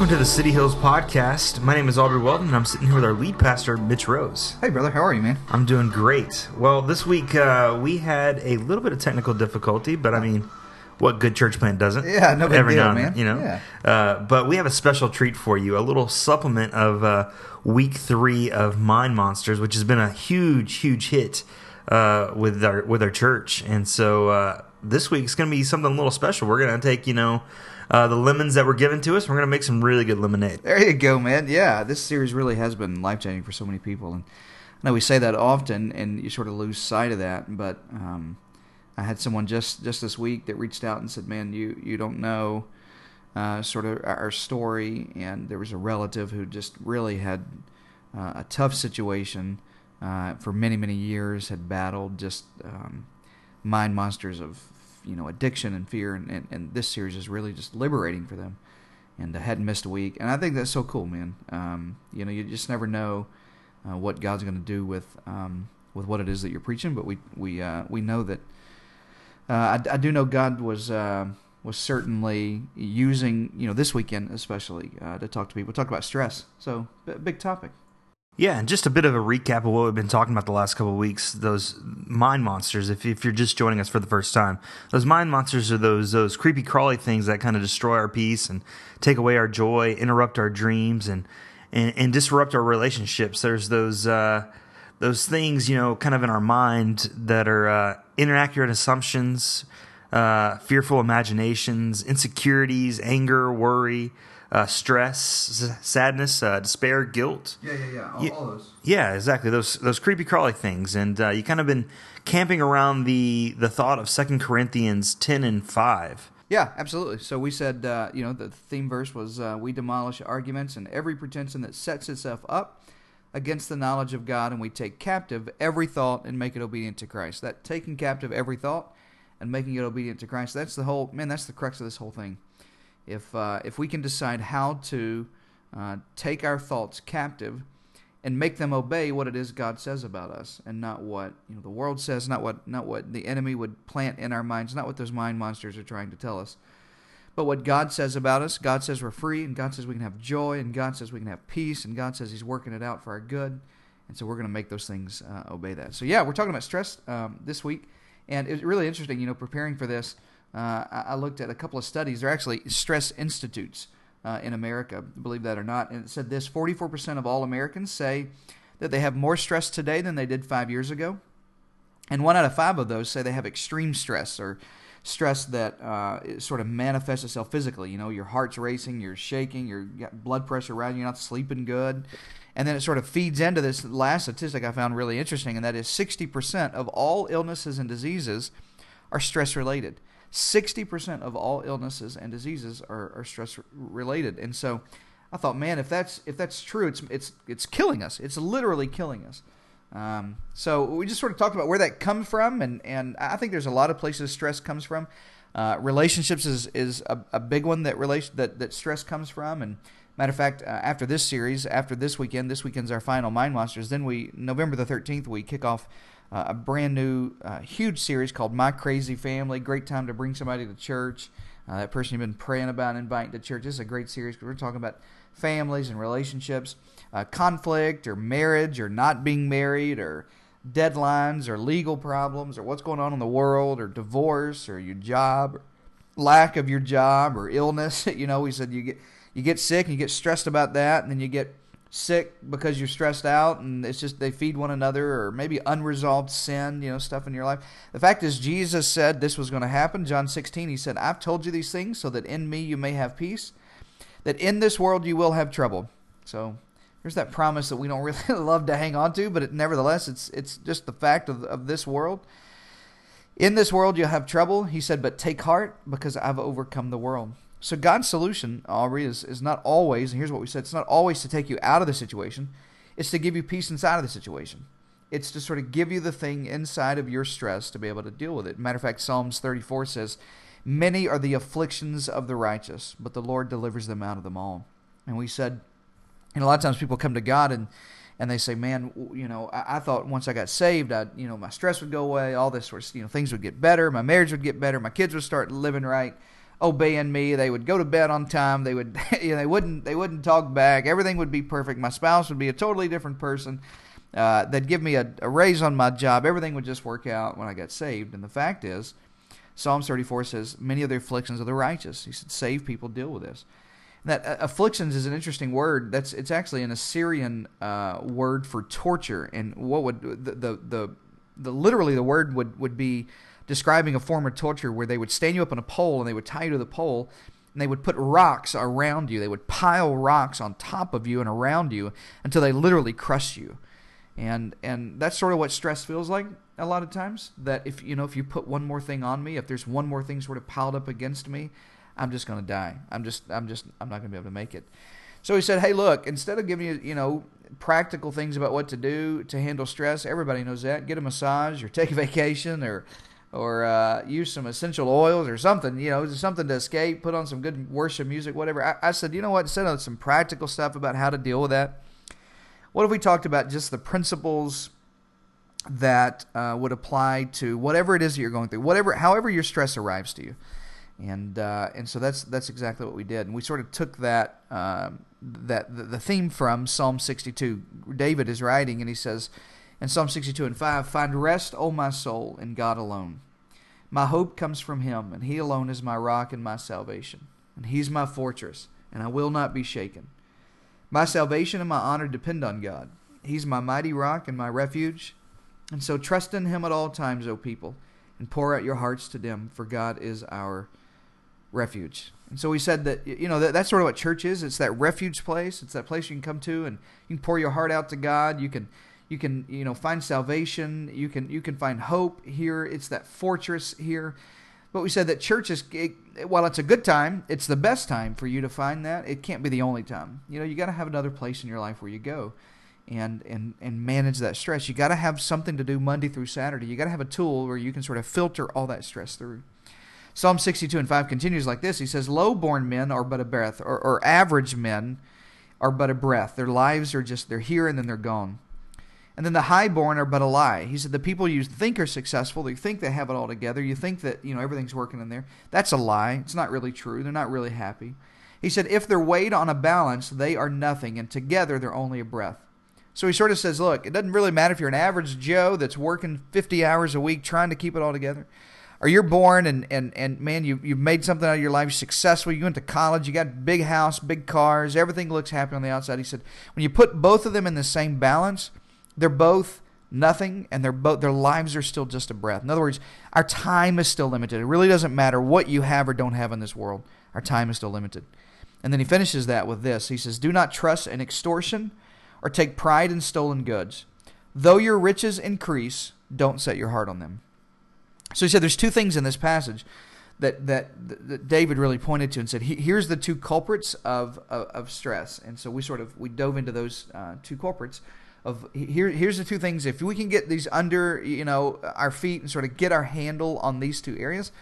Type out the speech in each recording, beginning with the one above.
Welcome to the City Hills Podcast. My name is Aubrey Weldon, and I'm sitting here with our lead pastor, Mitch Rose. Hey, brother, how are you, man? I'm doing great. Well, this week uh, we had a little bit of technical difficulty, but I mean, what good church plant doesn't? Yeah, no big Every deal, now and man. then, you know. Yeah. Uh, but we have a special treat for you: a little supplement of uh, week three of Mind Monsters, which has been a huge, huge hit uh, with our with our church. And so uh, this week's going to be something a little special. We're going to take you know uh, the lemons that were given to us. We're going to make some really good lemonade. There you go, man. Yeah, this series really has been life changing for so many people, and I know we say that often, and you sort of lose sight of that. But um, I had someone just just this week that reached out and said, "Man, you you don't know uh, sort of our story," and there was a relative who just really had uh, a tough situation uh, for many many years, had battled just um, mind monsters of you know addiction and fear, and, and, and this series is really just liberating for them and I hadn't missed a week. And I think that's so cool, man. Um, you know, you just never know uh, what God's going to do with um, with what it is that you're preaching. But we we uh, we know that uh, I, I do know God was uh, was certainly using you know this weekend especially uh, to talk to people, talk about stress. So b- big topic. Yeah, and just a bit of a recap of what we've been talking about the last couple of weeks. Those mind monsters. If, if you're just joining us for the first time, those mind monsters are those those creepy crawly things that kind of destroy our peace and take away our joy, interrupt our dreams, and and, and disrupt our relationships. There's those uh, those things you know, kind of in our mind that are uh, inaccurate assumptions, uh, fearful imaginations, insecurities, anger, worry. Uh, stress, s- sadness, uh, despair, guilt. Yeah, yeah, yeah. Yeah. those. Yeah, exactly. Those those creepy crawly things, and uh, you kind of been camping around the the thought of Second Corinthians ten and five. Yeah, absolutely. So we said, uh, you know, the theme verse was uh, we demolish arguments and every pretension that sets itself up against the knowledge of God, and we take captive every thought and make it obedient to Christ. That taking captive every thought and making it obedient to Christ, that's the whole, man, that's the crux of this whole thing. If, uh, if we can decide how to uh, take our thoughts captive and make them obey what it is God says about us, and not what you know the world says, not what not what the enemy would plant in our minds, not what those mind monsters are trying to tell us, but what God says about us. God says we're free, and God says we can have joy, and God says we can have peace, and God says He's working it out for our good, and so we're going to make those things uh, obey that. So yeah, we're talking about stress um, this week, and it's really interesting. You know, preparing for this, uh, I, looked at a couple of studies. They're actually stress institutes uh, in America, believe that or not. And it said this 44% of all Americans say that they have more stress today than they did five years ago. And one out of five of those say they have extreme stress or stress that uh, sort of manifests itself physically. You know, your heart's racing, you're shaking, you're got blood pressure rising, you're not sleeping good. And then it sort of feeds into this last statistic I found really interesting, and that is 60% of all illnesses and diseases are stress related. 60% of all illnesses and diseases are, are stress related. And so I thought, man, if that's if that's true, it's it's it's killing us. It's literally killing us. Um, so we just sort of talked about where that comes from, and, and I think there's a lot of places stress comes from. Uh, relationships is is a, a big one that relation that, that stress comes from. And matter of fact, uh, after this series, after this weekend, this weekend's our final Mind Monsters. Then we November the 13th we kick off uh, a brand new uh, huge series called My Crazy Family. Great time to bring somebody to church. Uh, that person you've been praying about inviting to church. This is a great series because we're talking about families and relationships, uh, conflict or marriage or not being married or deadlines or legal problems or what's going on in the world or divorce or your job, or lack of your job or illness. you know, we said you get you get sick and you get stressed about that, and then you get sick because you're stressed out and it's just they feed one another or maybe unresolved sin you know stuff in your life. The fact is jesus said this was going to happen. John 16 he said i've told you these things so that in me you may have peace that in this world you will have trouble. So there's that promise that we don't really love to hang on to but it, nevertheless it's it's just the fact of, of this world. In this world you'll have trouble he said but take heart because i've overcome the world so God's solution, Aubrey, is, is not always, and here's what we said, it's not always to take you out of the situation. It's to give you peace inside of the situation. It's to sort of give you the thing inside of your stress to be able to deal with it. Matter of fact, Psalms 34 says, Many are the afflictions of the righteous, but the Lord delivers them out of them all. And we said, and a lot of times people come to God and and they say, "Man, you know, I, I thought once I got saved, I, you know, my stress would go away, all this sort of, you know, things would get better, my marriage would get better, my kids would start living right, obeying me. They would go to bed on time. They would, you know, they wouldn't, they wouldn't talk back. Everything would be perfect. My spouse would be a totally different person. Uh, they'd give me a, a raise on my job. Everything would just work out when I got saved. And the fact is, Psalms 34 says, "Many of the afflictions of the righteous." He said, "Save people deal with this." That uh, afflictions is an interesting word. That's it's actually an Assyrian uh, word for torture. And what would the, the the the literally the word would would be describing a form of torture where they would stand you up on a pole and they would tie you to the pole and they would put rocks around you. They would pile rocks on top of you and around you until they literally crush you. And and that's sort of what stress feels like a lot of times. That if you know if you put one more thing on me, if there's one more thing sort of piled up against me, I'm just to die. I'm just I'm just I'm not to be able to make it. So he said, "Hey, look, instead of giving you, you know, practical things about what to do to handle stress, everybody knows that. Get a massage or take a vacation or or uh, use some essential oils or something, you know, something to escape, put on some good worship music, whatever. I, I said, you know what, instead of some practical stuff about how to deal with that, what if we talked about just the principles that uh, would apply to whatever it is that you're going through, whatever, however your stress arrives to you, and uh, and so that's that's exactly what we did, and we sort of took that um, that the, the theme from Psalm 62. David is writing, and he says in Psalm 62 and 5, Find rest, O my soul, in God alone. My hope comes from him, and he alone is my rock and my salvation. And he's my fortress, and I will not be shaken. My salvation and my honor depend on God. He's my mighty rock and my refuge. And so trust in him at all times, O people, and pour out your hearts to him, for God is our refuge. And so we said that you know that, that's sort of what church is. It's that refuge place. It's that place you can come to and you can pour your heart out to God. You can you can you know find salvation. You can you can find hope here. It's that fortress here. But we said that church is it, while it's a good time it's the best time for you to find that. It can't be the only time. You know you got to have another place in your life where you go and and and manage that stress. You got to have something to do monday through saturday. You got to have a tool where you can sort of filter all that stress through. Psalm 62 and 5 continues like this. He says low born men are but a breath or, or average men are but a breath. Their lives are just they're here and then they're gone and then the highborn are but a lie. He said the people you think are successful, you think they have it all together, you think that you know everything's working in there. That's a lie. It's not really true. They're not really happy. He said if they're weighed on a balance, they are nothing, and together they're only a breath. So he sort of says, look, it doesn't really matter if you're an average Joe that's working 50 hours a week trying to keep it all together, or you're born and, and, and man, you, you've made something out of your life, you're successful, you went to college, you got big house, big cars, everything looks happy on the outside. He said, when you put both of them in the same balance, they're both nothing and they're both their lives are still just a breath. In other words, our time is still limited. It really doesn't matter what you have or don't have in this world. Our time is still limited. And then he finishes that with this. He says, "Do not trust in extortion or take pride in stolen goods. Though your riches increase, don't set your heart on them." So he said there's two things in this passage that that, that David really pointed to and said, "Here's the two culprits of, of, of stress." And so we sort of we dove into those uh, two culprits of here here's the two things. If we can get these under you know our feet and sort of get our handle on these two areas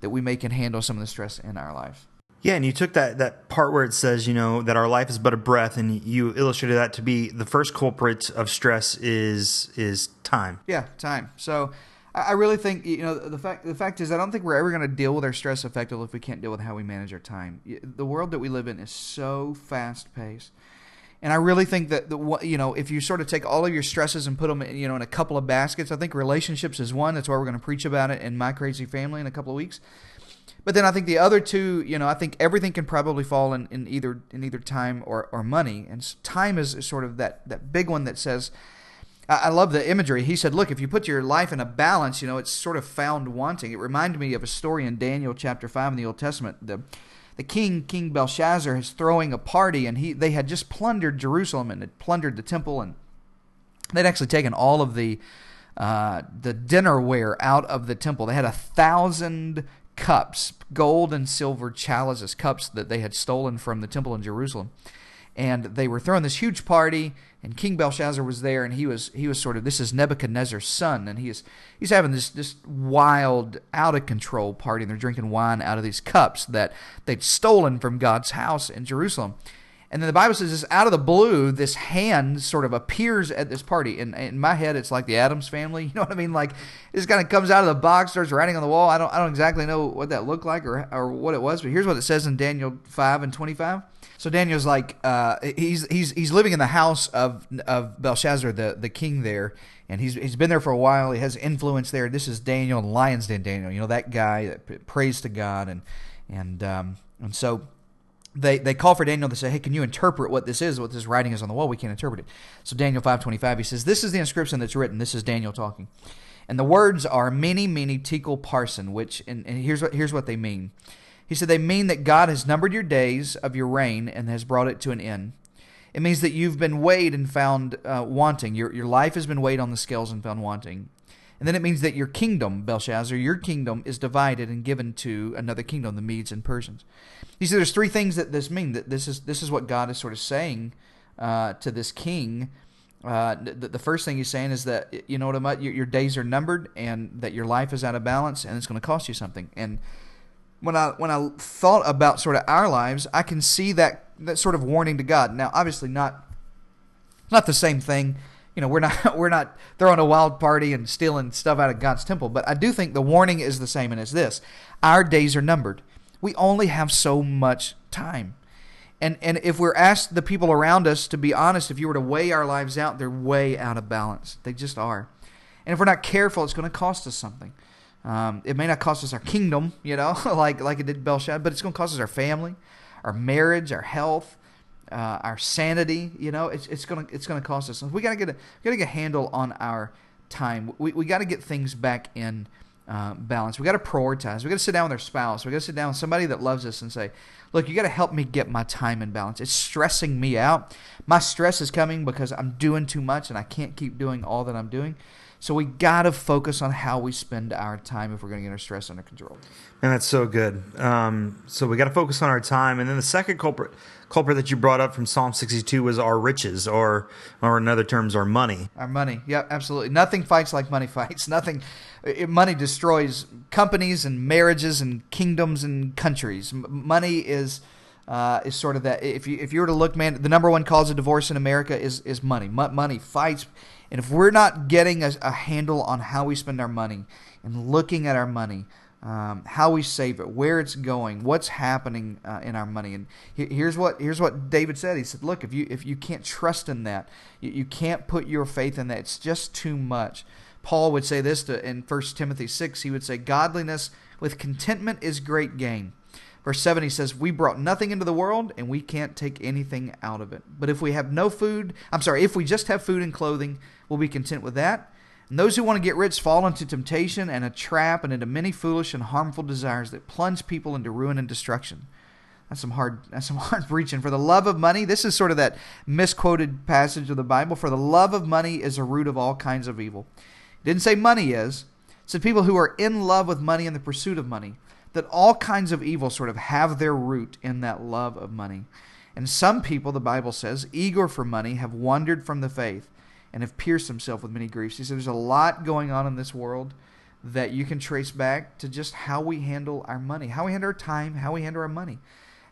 that we may can handle some of the stress in our life yeah and you took that that part where it says you know that our life is but a breath and you illustrated that to be the first culprit of stress is is time. Yeah time. So I really think you know the fact the fact is I don't think we're ever going to deal with our stress effectively if we can't deal with how we manage our time. The world that we live in is so fast paced and I really think that the you know if you sort of take all of your stresses and put them you know in a couple of baskets, I think relationships is one. That's why we're going to preach about it in my crazy family in a couple of weeks. But then I think the other two, you know, I think everything can probably fall in, in either in either time or, or money. And time is sort of that that big one that says. I love the imagery. He said, "Look, if you put your life in a balance, you know, it's sort of found wanting." It reminded me of a story in Daniel chapter five in the Old Testament. The the king, King Belshazzar, is throwing a party, and he they had just plundered Jerusalem and had plundered the temple, and they'd actually taken all of the uh, the dinnerware out of the temple. They had a thousand cups, gold and silver chalices, cups that they had stolen from the temple in Jerusalem and they were throwing this huge party and King Belshazzar was there and he was he was sort of this is Nebuchadnezzar's son and he is he's having this this wild out of control party and they're drinking wine out of these cups that they'd stolen from God's house in Jerusalem. And then the Bible says this out of the blue, this hand sort of appears at this party. And in my head, it's like the Addams family. You know what I mean? Like this kind of comes out of the box, starts writing on the wall. I don't I don't exactly know what that looked like or or what it was, but here's what it says in Daniel five and twenty five. So Daniel's like uh, he's he's he's living in the house of of Belshazzar, the the king there, and he's he's been there for a while. He has influence there. This is Daniel, the Lions Den Daniel. You know that guy that prays to God and and um, and so they they call for Daniel They say, "Hey, can you interpret what this is? What this writing is on the wall? We can't interpret it." So Daniel five twenty five, he says, "This is the inscription that's written. This is Daniel talking, and the words are mene, mene tekel parsin." which and, and here's what here's what they mean. He said they mean that God has numbered your days of your reign and has brought it to an end. It means that you've been weighed and found uh, wanting. Your your life has been weighed on the scales and found wanting." And then it means that your kingdom, Belshazzar, your kingdom is divided and given to another kingdom, the Medes and Persians. You see, there's three things that this mean. That this is this is what God is sort of saying uh, to this king. Uh, the, the, first thing he's saying is that you know what I'm your, your days are numbered and that your life is out of balance and it's going to cost you something. And when I when I thought about sort of our lives, I can see that that sort of warning to God. Now, obviously, not not the same thing. You know, we're not we're not throwing a wild party and stealing stuff out of God's temple, but I do think the warning is the same, and it's this: our days are numbered we only have so much time. And, and if we're asked the people around us to be honest, if you were to weigh our lives out, they're way out of balance. They just are. And if we're not careful, it's going to cost us something. Um, it may not cost us our kingdom, you know, like like it did Belshazzar, but it's going to cost us our family, our marriage, our health, uh, our sanity. You know, it's it's going to it's going to cost us. We got to get a got to get a handle on our time. We we got to get things back in uh, balance. We got to prioritize. We got to sit down with our spouse. We got to sit down with somebody that loves us and say, "Look, you got to help me get my time in balance. It's stressing me out. My stress is coming because I'm doing too much and I can't keep doing all that I'm doing." So we got to focus on how we spend our time if we're going to get our stress under control. And that's so good. Um, so we got to focus on our time. And then the second culprit culprit that you brought up from Psalm 62 was our riches, or or in other terms, our money. Our money. Yeah, absolutely. Nothing fights like money fights. Nothing. It, money destroys companies and marriages and kingdoms and countries. M- money is. Uh, is sort of that. If you if you were to look, man, the number one cause of divorce in America is is money. M- money fights, and if we're not getting a, a handle on how we spend our money and looking at our money, um, how we save it, where it's going, what's happening uh, in our money. And here's what here's what David said. He said, "Look, if you if you can't trust in that, you, you can't put your faith in that. It's just too much." Paul would say this to, in 1 Timothy 6. He would say, "Godliness with contentment is great gain." Verse 7, he says, We brought nothing into the world, and we can't take anything out of it. But if we have no food, I'm sorry, if we just have food and clothing, we'll be content with that. And those who want to get rich fall into temptation and a trap and into many foolish and harmful desires that plunge people into ruin and destruction. That's some hard that's some hard preaching. For the love of money, this is sort of that misquoted passage of the Bible. For the love of money is a root of all kinds of evil. It didn't say money is. It said people who are in love with money and the pursuit of money. That all kinds of evil sort of have their root in that love of money. And some people, the Bible says, eager for money, have wandered from the faith and have pierced himself with many griefs. He said there's a lot going on in this world that you can trace back to just how we handle our money, how we handle our time, how we handle our money,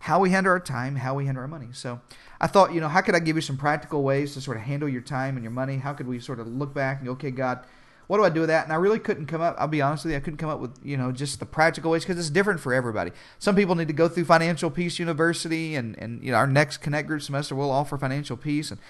how we handle our time, how we handle our money. So I thought, you know, how could I give you some practical ways to sort of handle your time and your money? How could we sort of look back and go, okay, God, what do I do with that? And I really couldn't come up. I'll be honest with you, I couldn't come up with you know just the practical ways because it's different for everybody. Some people need to go through Financial Peace University, and and you know our next Connect Group semester will offer financial peace, and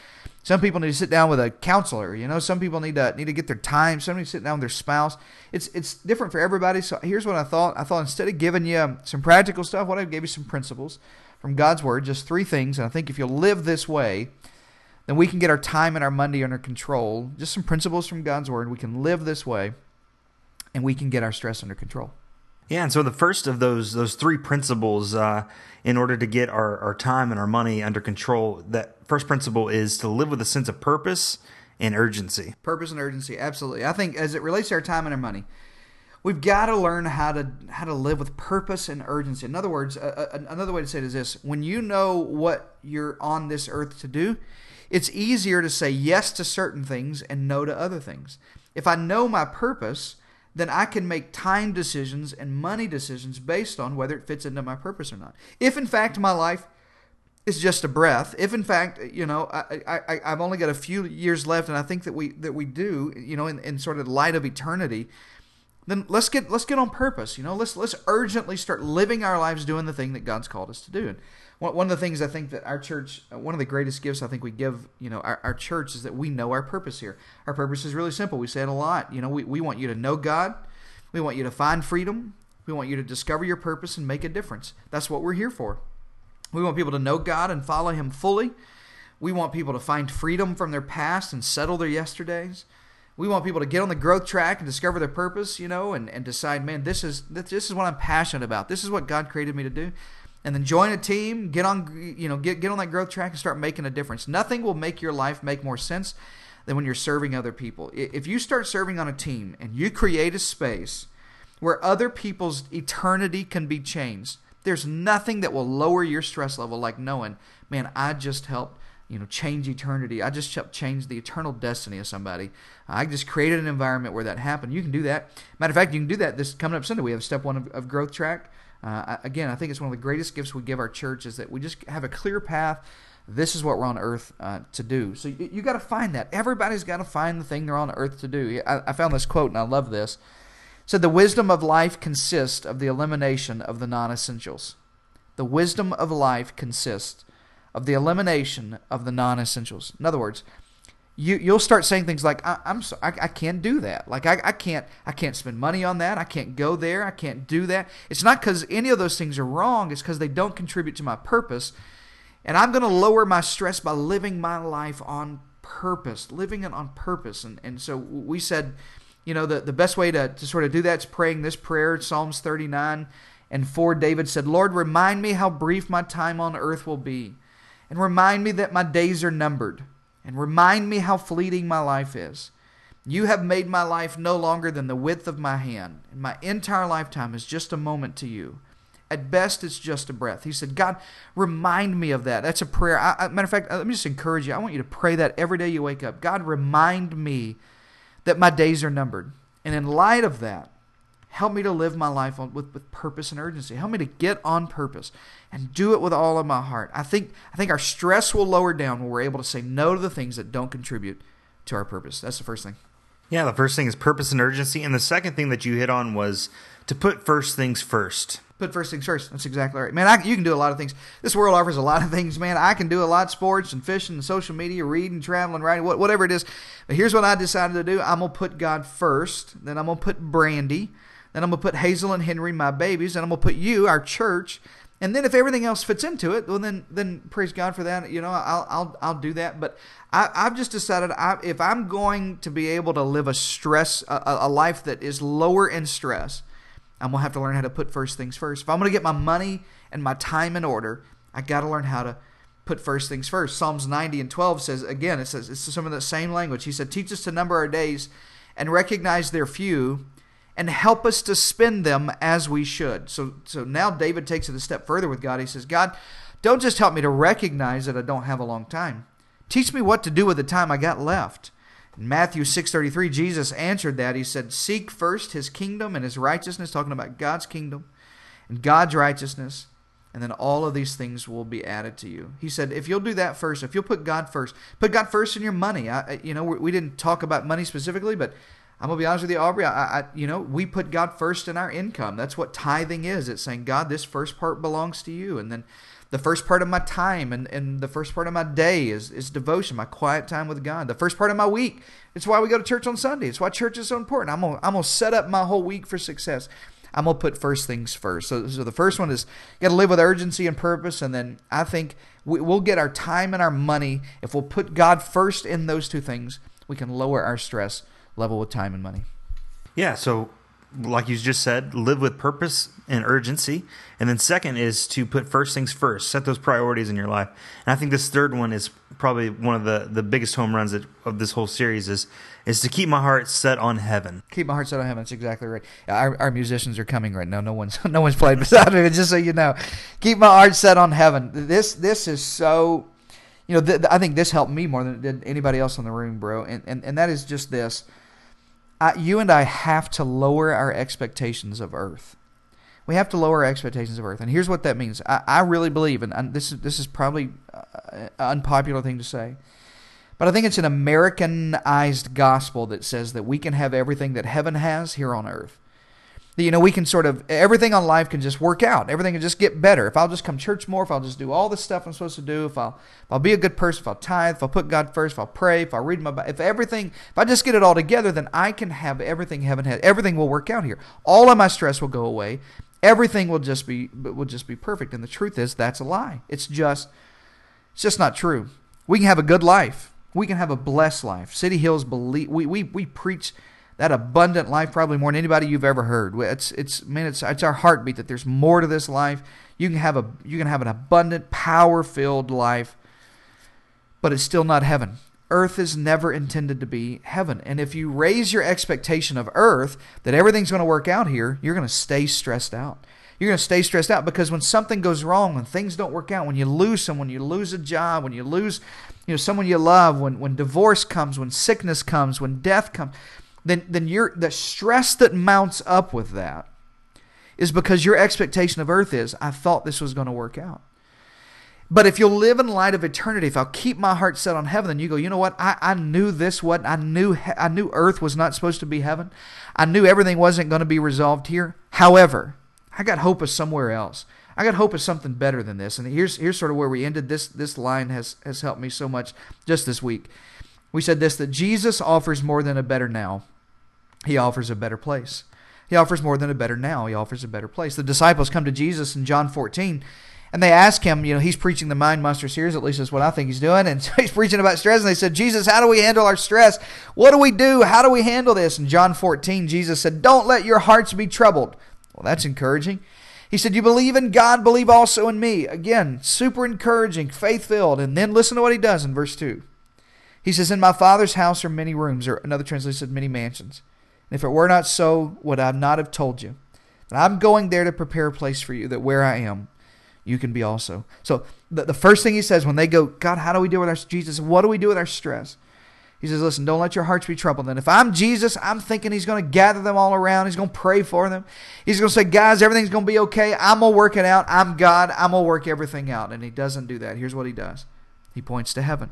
some people need to sit down with a counselor. You know, some people need to need to get their time. Somebody sit down with their spouse. It's it's different for everybody. So here's what I thought. I thought instead of giving you some practical stuff, what I gave you some principles from God's Word, just three things. And I think if you'll live this way then we can get our time and our money under control. Just some principles from God's Word. We can live this way, and we can get our stress under control. Yeah, and so the first of those those three principles, uh, in order to get our, our time and our money under control, that first principle is to live with a sense of purpose and urgency. Purpose and urgency, absolutely. I think as it relates to our time and our money, we've got to learn how to how to live with purpose and urgency. In other words, uh, another way to say it is this: when you know what you're on this earth to do, it's easier to say yes to certain things and no to other things. If I know my purpose, then I can make time decisions and money decisions based on whether it fits into my purpose or not. If in fact my life is just a breath, if in fact, you know, I, I, I've only got a few years left, and I think that we that we do, you know, in, in sort of light of eternity, then let's get let's get on purpose. You know, let's let's urgently start living our lives doing the thing that God's called us to do. And one, of the things I think that our church, uh, one of the greatest gifts I think we give, you know, our, our church is that we know our purpose here. Our purpose is really simple. We say it a lot. You know, we, we want you to know God. We want you to find freedom. We want you to discover your purpose and make a difference. That's what we're here for. We want people to know God and follow Him fully. We want people to find freedom from their past and settle their yesterdays. We want people to get on the growth track and discover their purpose, you know, and, and decide, man, this is this is what I'm passionate about. This is what God created me to do. And then join a team, get on, you know, get get on that growth track and start making a difference. Nothing will make your life make more sense than when you're serving other people. If you start serving on a team and you create a space where other people's eternity can be changed, there's nothing that will lower your stress level like knowing, man, I just helped you know change eternity. I just helped change the eternal destiny of somebody. I just created an environment where that happened. You can do that. Matter of fact, you can do that this coming up Sunday. We have step one of, of growth track. Uh, again, I think it's one of the greatest gifts we give our church is that we just have a clear path. This is what we're on earth uh, to do. So you, you got to find that. Everybody's got to find the thing they're on earth to do. I, I found this quote and I love this said the wisdom of life consists of the elimination of the non-essentials. The wisdom of life consists of the elimination of the non-essentials. In other words, you you'll start saying things like I, am so, I, I can't do that. Like I, I can't I can't spend money on that. I can't go there. I can't do that. It's not because any of those things are wrong. It's because they don't contribute to my purpose. And I'm going to lower my stress by living my life on purpose, living it on purpose. And and so we said you know, the, the best way to, to sort of do that is praying this prayer, Psalms 39 and 4. David said, Lord, remind me how brief my time on earth will be, and remind me that my days are numbered, and remind me how fleeting my life is. You have made my life no longer than the width of my hand, and my entire lifetime is just a moment to you. At best, it's just a breath. He said, God, remind me of that. That's a prayer. I, I, matter of fact, uh, let me just encourage you. I want you to pray that every day you wake up. God, remind me that my days are numbered. And in light of that, help me to live my life on, with, with purpose and urgency. Help me to get on purpose and do it with all of my heart. I think, I think our stress will lower down when we're able to say no to the things that don't contribute to our purpose. That's the first thing. Yeah, the first thing is purpose and urgency. And the second thing that you hit on was to put first things first put first things first. That's exactly right, man. I, you can do a lot of things. This world offers a lot of things, man. I can do a lot: sports and fishing, and social media, reading, traveling, writing, whatever it is. But here's what I decided to do: I'm gonna put God first. Then I'm gonna put Brandy. Then I'm gonna put Hazel and Henry, my babies. and I'm gonna put you, our church. And then if everything else fits into it, well then then praise God for that. You know, I'll I'll I'll do that. But I, I've just decided I, if I'm going to be able to live a stress a, a life that is lower in stress I'm going to have to learn how to put first things first. If I'm going to get my money and my time in order, I got to learn how to put first things first. Psalms 90 and 12 says, again, it says, it's some of the same language. He said, Teach us to number our days and recognize their few and help us to spend them as we should. So, so now David takes it a step further with God. He says, God, don't just help me to recognize that I don't have a long time. Teach me what to do with the time I got left. In Matthew 6:33, Jesus answered that. He said, "Seek first his kingdom and his righteousness," talking about God's kingdom and God's righteousness, and then all of these things will be added to you. He said, if you'll do that first, if you'll put God first, put God first in your money. I, you know, we didn't talk about money specifically, but I'm gonna be honest with you, Aubrey. I, I, you know, we put God first in our income. That's what tithing is. It's saying, God, this first part belongs to you, and then the first part of my time and, and the first part of my day is, is devotion, my quiet time with God. The first part of my week, it's why we go to church on Sunday. It's why church is so important. I'm gonna, I'm gonna set up my whole week for success. I'm gonna put first things first. So, so the first one is you got to live with urgency and purpose, and then I think we, we'll get our time and our money if we'll put God first in those two things. We can lower our stress level with time and money. Yeah. So like you just said, live with purpose and urgency. And then second is to put first things first, set those priorities in your life. And I think this third one is probably one of the, the biggest home runs of this whole series is is to keep my heart set on heaven. Keep my heart set on heaven. That's exactly right. Our, our musicians are coming right now. No one's no one's played beside me, just so you know, keep my heart set on heaven. This this is so, you know, th- I think this helped me more than it did anybody else in the room, bro. And and, and that is just this I, you and I have to lower our expectations of earth. We have to lower our expectations of earth. And here's what that means. I, I really believe, and, and this is this is probably an unpopular thing to say, but I think it's an Americanized gospel that says that we can have everything that heaven has here on earth you know, we can sort of everything on life can just work out. Everything can just get better. If I'll just come church more, if I'll just do all the stuff I'm supposed to do, if I'll if I'll be a good person, if I'll tithe, if I'll put God first, if I'll pray, if I'll read my if everything, if I just get it all together, then I can have everything heaven has. Everything will work out here. All of my stress will go away. Everything will just be will just be perfect. And the truth is that's a lie. It's just it's just not true. We can have a good life. We can have a blessed life. City Hills believe we we we preach that abundant life probably more than anybody you've ever heard. It's it's man, it's it's our heartbeat that there's more to this life. You can have a you can have an abundant, power-filled life, but it's still not heaven. Earth is never intended to be heaven. And if you raise your expectation of earth that everything's going to work out here, you're going to stay stressed out. You're going to stay stressed out because when something goes wrong, when things don't work out, when you lose someone, you lose a job, when you lose you know someone you love, when when divorce comes, when sickness comes, when death comes, then then you're the stress that mounts up with that is because your expectation of earth is I thought this was going to work out. But if you'll live in light of eternity, if I'll keep my heart set on heaven, then you go, you know what? I, I knew this what I knew I knew earth was not supposed to be heaven. I knew everything wasn't going to be resolved here. However, I got hope of somewhere else. I got hope of something better than this. And here's here's sort of where we ended. This this line has has helped me so much just this week. We said this that Jesus offers more than a better now. He offers a better place. He offers more than a better now. He offers a better place. The disciples come to Jesus in John 14 and they ask him, you know, he's preaching the Mind Monster series, at least that's what I think he's doing. And so he's preaching about stress. And they said, Jesus, how do we handle our stress? What do we do? How do we handle this? In John 14, Jesus said, Don't let your hearts be troubled. Well, that's encouraging. He said, You believe in God, believe also in me. Again, super encouraging, faith filled. And then listen to what he does in verse 2. He says, In my Father's house are many rooms, or another translation said, many mansions. If it were not so, would I not have told you? And I'm going there to prepare a place for you, that where I am, you can be also. So the, the first thing he says when they go, God, how do we deal with our Jesus? What do we do with our stress? He says, listen, don't let your hearts be troubled. And if I'm Jesus, I'm thinking he's going to gather them all around. He's going to pray for them. He's going to say, guys, everything's going to be okay. I'm going to work it out. I'm God. I'm going to work everything out. And he doesn't do that. Here's what he does. He points to heaven.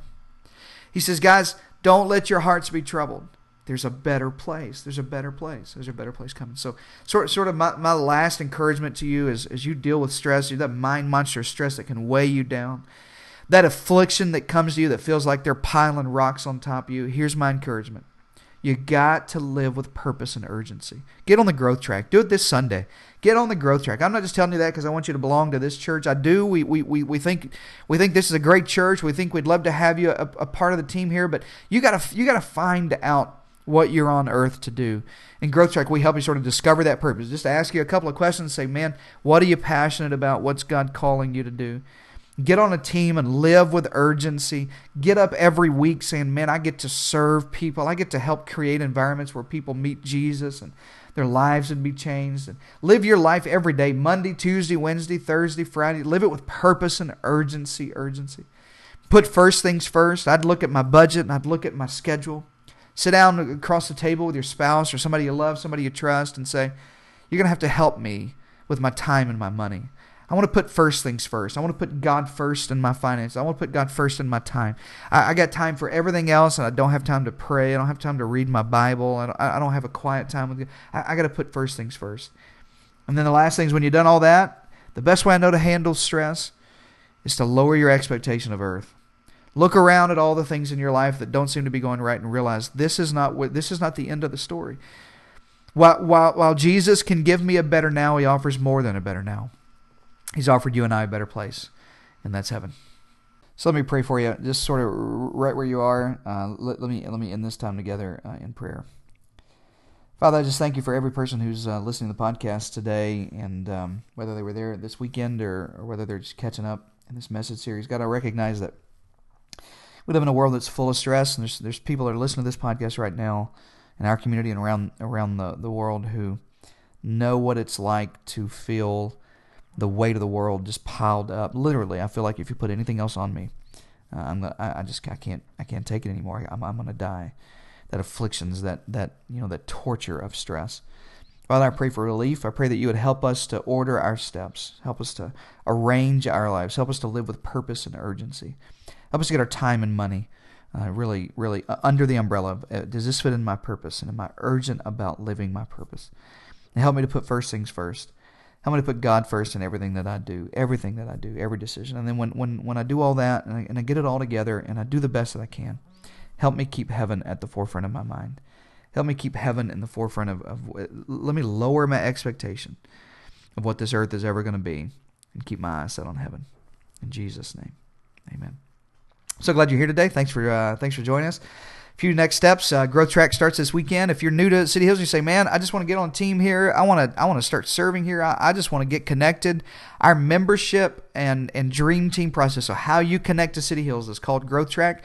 He says, guys, don't let your hearts be troubled there's a better place. There's a better place. There's a better place coming. So, sort sort of my, my last encouragement to you is as you deal with stress, that mind monster stress that can weigh you down, that affliction that comes to you that feels like they're piling rocks on top of you. Here's my encouragement. You got to live with purpose and urgency. Get on the growth track. Do it this Sunday. Get on the growth track. I'm not just telling you that because I want you to belong to this church. I do. We, we, we, we think we think this is a great church. We think we'd love to have you a, a part of the team here. But you gotta you gotta find out what you're on earth to do. In Growth Track, we help you sort of discover that purpose. Just ask you a couple of questions. Say, man, what are you passionate about? What's God calling you to do? Get on a team and live with urgency. Get up every week saying, man, I get to serve people. I get to help create environments where people meet Jesus and their lives would be changed. And live your life every day Monday, Tuesday, Wednesday, Thursday, Friday. Live it with purpose and urgency. Urgency. Put first things first. I'd look at my budget and I'd look at my schedule. Sit down across the table with your spouse or somebody you love, somebody you trust, and say, You're going to have to help me with my time and my money. I want to put first things first. I want to put God first in my finances. I want to put God first in my time. I, I got time for everything else, and I don't have time to pray. I don't have time to read my Bible. I don't, I don't have a quiet time with God. I, I got to put first things first. And then the last thing is when you've done all that, the best way I know to handle stress is to lower your expectation of earth. Look around at all the things in your life that don't seem to be going right and realize this is not what this is not the end of the story. While, while, while Jesus can give me a better now, he offers more than a better now. He's offered you and I a better place, and that's heaven. So let me pray for you, just sort of right where you are. Uh, let, let, me let me end this time together uh, in prayer. Father, I just thank you for every person who's uh, listening to the podcast today, and um, whether they were there this weekend or, or whether they're just catching up in this message series. God, I recognize that we live in a world that's full of stress, and there's there's people that are listening to this podcast right now in our community and around around the, the world who know what it's like to feel the weight of the world just piled up. Literally, I feel like if you put anything else on me, uh, I'm I, I just I can't I can't take it anymore. I'm I'm gonna die. That afflictions, that that you know that torture of stress. Father, I pray for relief. I pray that you would help us to order our steps, help us to arrange our lives, help us to live with purpose and urgency, help us to get our time and money uh, really, really uh, under the umbrella of uh, does this fit in my purpose and am I urgent about living my purpose? And help me to put first things first. Help me to put God first in everything that I do, everything that I do, every decision. And then when, when, when I do all that and I, and I get it all together and I do the best that I can, help me keep heaven at the forefront of my mind. Help me keep heaven in the forefront of, of let me lower my expectation of what this earth is ever going to be and keep my eyes set on heaven. In Jesus' name, amen. So glad you're here today. Thanks for uh, thanks for joining us. A few next steps. Uh, Growth Track starts this weekend. If you're new to City Hills, you say, "Man, I just want to get on team here. I want to I want to start serving here. I, I just want to get connected." Our membership and and dream team process. So how you connect to City Hills is called Growth Track.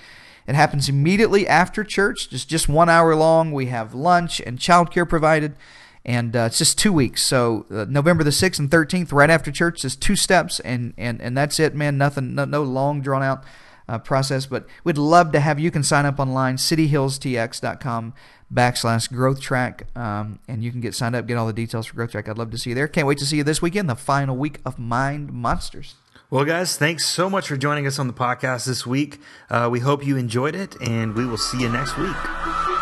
It happens immediately after church, just just one hour long. We have lunch and childcare provided, and uh, it's just two weeks. So uh, November the sixth and thirteenth, right after church, just two steps, and and and that's it, man. Nothing, no, no long drawn out uh, process. But we'd love to have you can sign up online, cityhillstx.com backslash growth track, um, and you can get signed up, get all the details for growth track. I'd love to see you there. Can't wait to see you this weekend, the final week of Mind Monsters. Well, guys, thanks so much for joining us on the podcast this week. Uh, we hope you enjoyed it, and we will see you next week.